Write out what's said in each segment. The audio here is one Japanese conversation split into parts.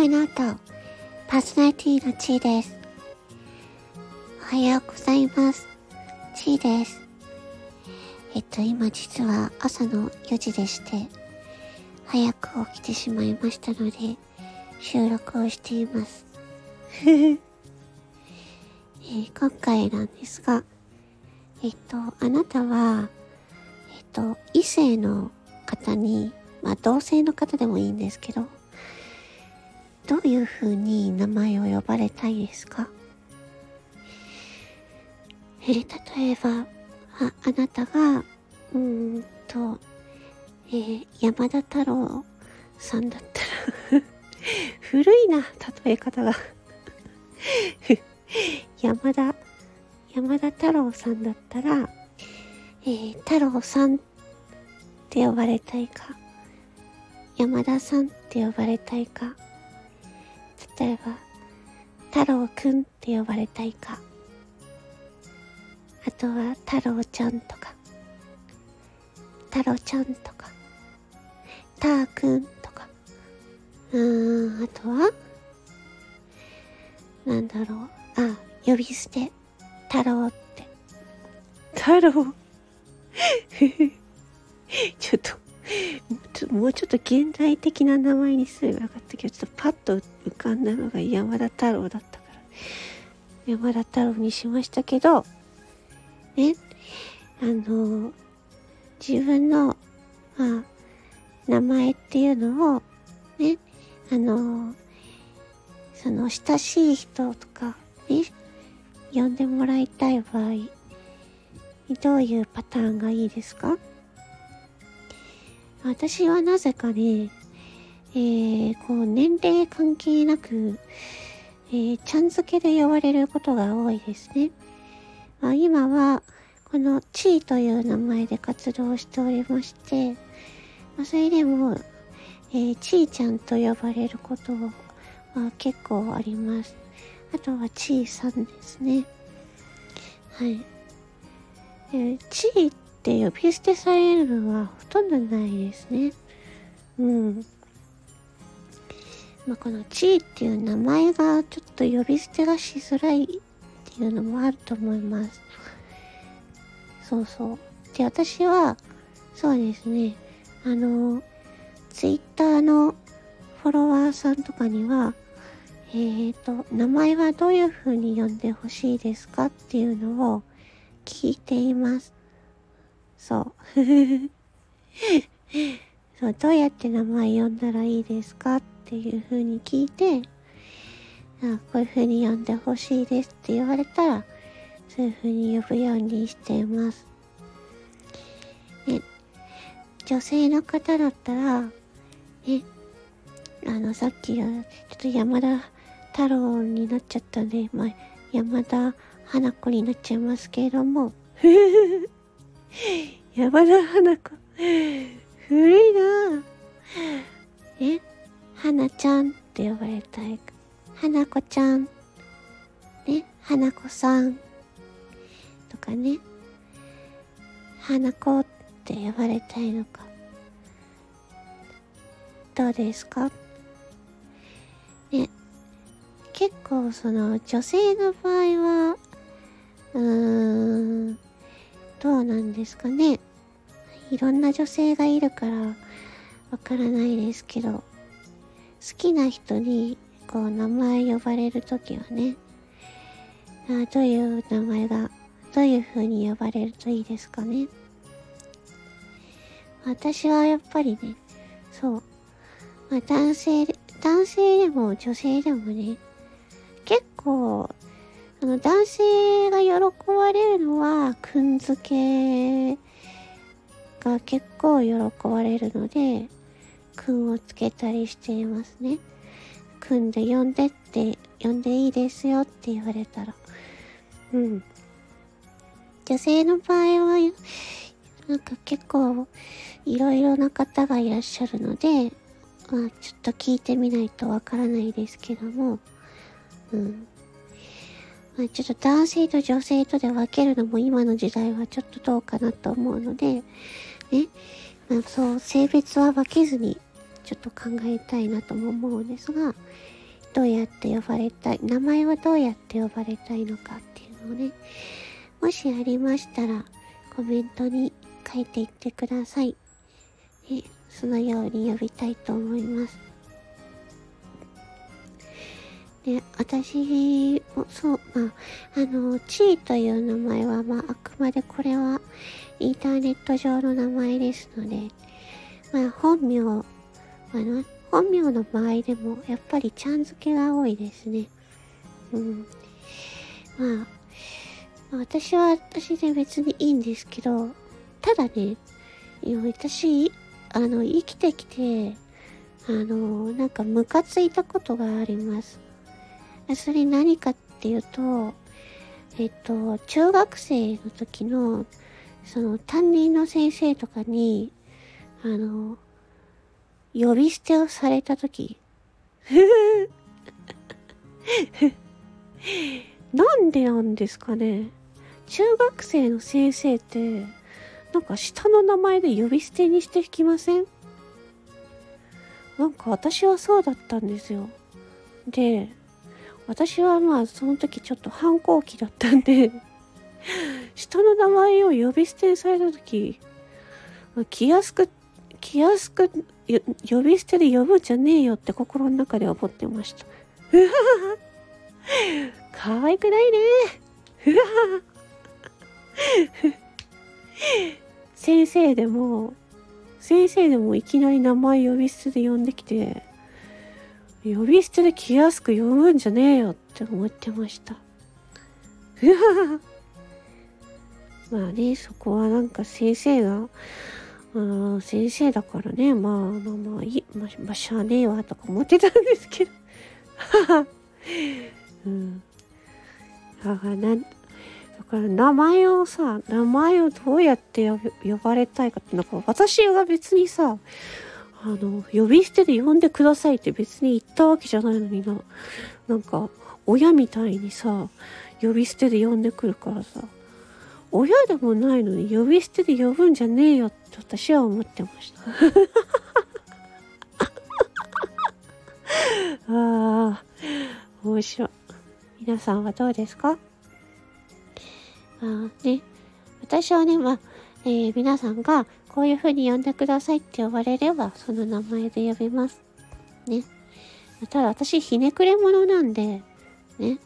声の音、パーソナリティのちーです。おはようございます。ちーです。えっと、今実は朝の4時でして、早く起きてしまいましたので、収録をしています。えー、今回なんですが、えっと、あなたは、えっと、異性の方に、まあ同性の方でもいいんですけど、どういう風に名前を呼ばれたいですか？え、例えば、あ、あなたが、うんと、えー、山田太郎さんだったら 古いな、例え方が。山田、山田太郎さんだったら、えー、太郎さんって呼ばれたいか、山田さんって呼ばれたいか、例えば、太郎くんって呼ばれたいか、あとは太郎ちゃんとか、太郎ちゃんとか、たーくんとか、うーん、あとは、なんだろう、あ、呼び捨て、太郎って。太郎。ちょっともうちょっと現代的な名前にすればよかったけど、ちょっとパッと浮かんだのが山田太郎だったから、山田太郎にしましたけど、ね、あの、自分の、まあ、名前っていうのを、ね、あの、その親しい人とか、ね、呼んでもらいたい場合、どういうパターンがいいですか？私はなぜかね、えー、こう、年齢関係なく、えー、ちゃん付けで呼ばれることが多いですね。まあ、今は、この地位という名前で活動しておりまして、まあ、それでも、えー、ちいちゃんと呼ばれることは結構あります。あとはちいさんですね。はい。えー、ちいって呼び捨てされるのはほとんどないですね。うん。まあ、この地位っていう名前がちょっと呼び捨てがしづらいっていうのもあると思います。そうそう。で、私は、そうですね、あの、ツイッターのフォロワーさんとかには、えっ、ー、と、名前はどういう風に呼んでほしいですかっていうのを聞いています。そう。そう、どうやって名前呼んだらいいですかっていう風に聞いて、あこういう風に呼んでほしいですって言われたら、そういう風に呼ぶようにしています。ね、女性の方だったら、ね、あの、さっきは、ちょっと山田太郎になっちゃったんで、まあ、山田花子になっちゃいますけれども、山田花子。古いなえ？花ちゃんって呼ばれたい。花子ちゃん。ね？花子さん。とかね。花子って呼ばれたいのか。どうですか？ね？結構その女性の場合は、うーん、どうなんですかね。いろんな女性がいるからわからないですけど、好きな人にこう名前呼ばれるときはね、あどういう名前が、どういう風に呼ばれるといいですかね。私はやっぱりね、そう。まあ男性、男性でも女性でもね、結構あの、男性が喜ばれるのは、くんづけが結構喜ばれるので、くんをつけたりしていますね。くんで呼んでって、呼んでいいですよって言われたら。うん。女性の場合は、なんか結構いろいろな方がいらっしゃるので、まあちょっと聞いてみないとわからないですけども、うん。まあ、ちょっと男性と女性とで分けるのも今の時代はちょっとどうかなと思うので、ね、まあ、そう、性別は分けずにちょっと考えたいなとも思うんですが、どうやって呼ばれたい、名前はどうやって呼ばれたいのかっていうのをね、もしありましたら、コメントに書いていってください。えそのように呼びたいと思います。で、私も、そう、まあ、あの、地位という名前は、まあ、あくまでこれは、インターネット上の名前ですので、まあ、本名、あの、本名の場合でも、やっぱりちゃん付けが多いですね。うん。まあ、私は私で別にいいんですけど、ただね、私、あの、生きてきて、あの、なんかムカついたことがあります。それ何かっていうと、えっと、中学生の時の、その担任の先生とかに、あの、呼び捨てをされた時、なんでなんですかね。中学生の先生って、なんか下の名前で呼び捨てにしてきません？なんか私はそうだったんですよ。で、私はまあその時ちょっと反抗期だったんで 下の名前を呼び捨てにされた時、気安く、気安く呼び捨てで呼ぶんじゃねえよって心の中で思ってました。可愛くないね。先生でも、先生でもいきなり名前呼び捨てで呼んできて、呼び捨てで気安く呼ぶんじゃねえよって思ってました。まあね、そこはなんか先生が、あ先生だからね、まあまあまあいい、まあ、まあ、しゃあねえわとか思ってたんですけど。うん。だからな、だから名前をさ、名前をどうやって呼ばれたいかって、なんか私が別にさ、あの、呼び捨てで呼んでくださいって別に言ったわけじゃないのにな。なんか、親みたいにさ、呼び捨てで呼んでくるからさ、親でもないのに呼び捨てで呼ぶんじゃねえよって私は思ってました。ああ、面白い。皆さんはどうですか？あね、私はね、まあ、えー、皆さんがこういう風に呼んでくださいって呼ばれれば、その名前で呼びます。ね。ただ私、ひねくれ者なんで、ね。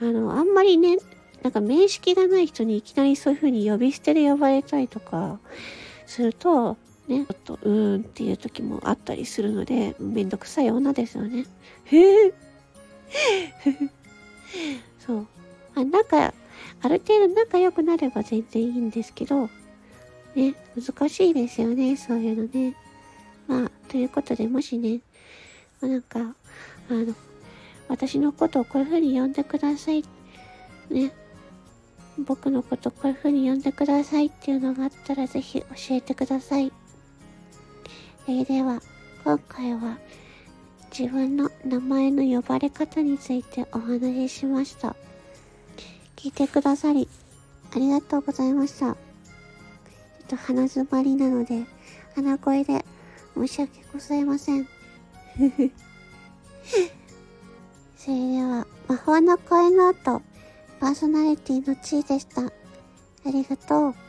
あの、あんまりね、なんか面識がない人にいきなりそういう風に呼び捨てで呼ばれたりとかすると、ね、ちょっと、うーんっていう時もあったりするので、めんどくさい女ですよね。へえ。そう。あ、なんか、ある程度仲良くなれば全然いいんですけど、ね、難しいですよね、そういうのね。まあ、ということで、もしね、なんか、あの、私のことをこういう風に呼んでください。ね。僕のことこういう風に呼んでくださいっていうのがあったらぜひ教えてください。えー、では、今回は自分の名前の呼ばれ方についてお話ししました。聞いてくださり、ありがとうございました。と鼻詰まりなので、鼻声で申し訳ございません。それでは、魔法の声の後、パーソナリティの地位でした。ありがとう。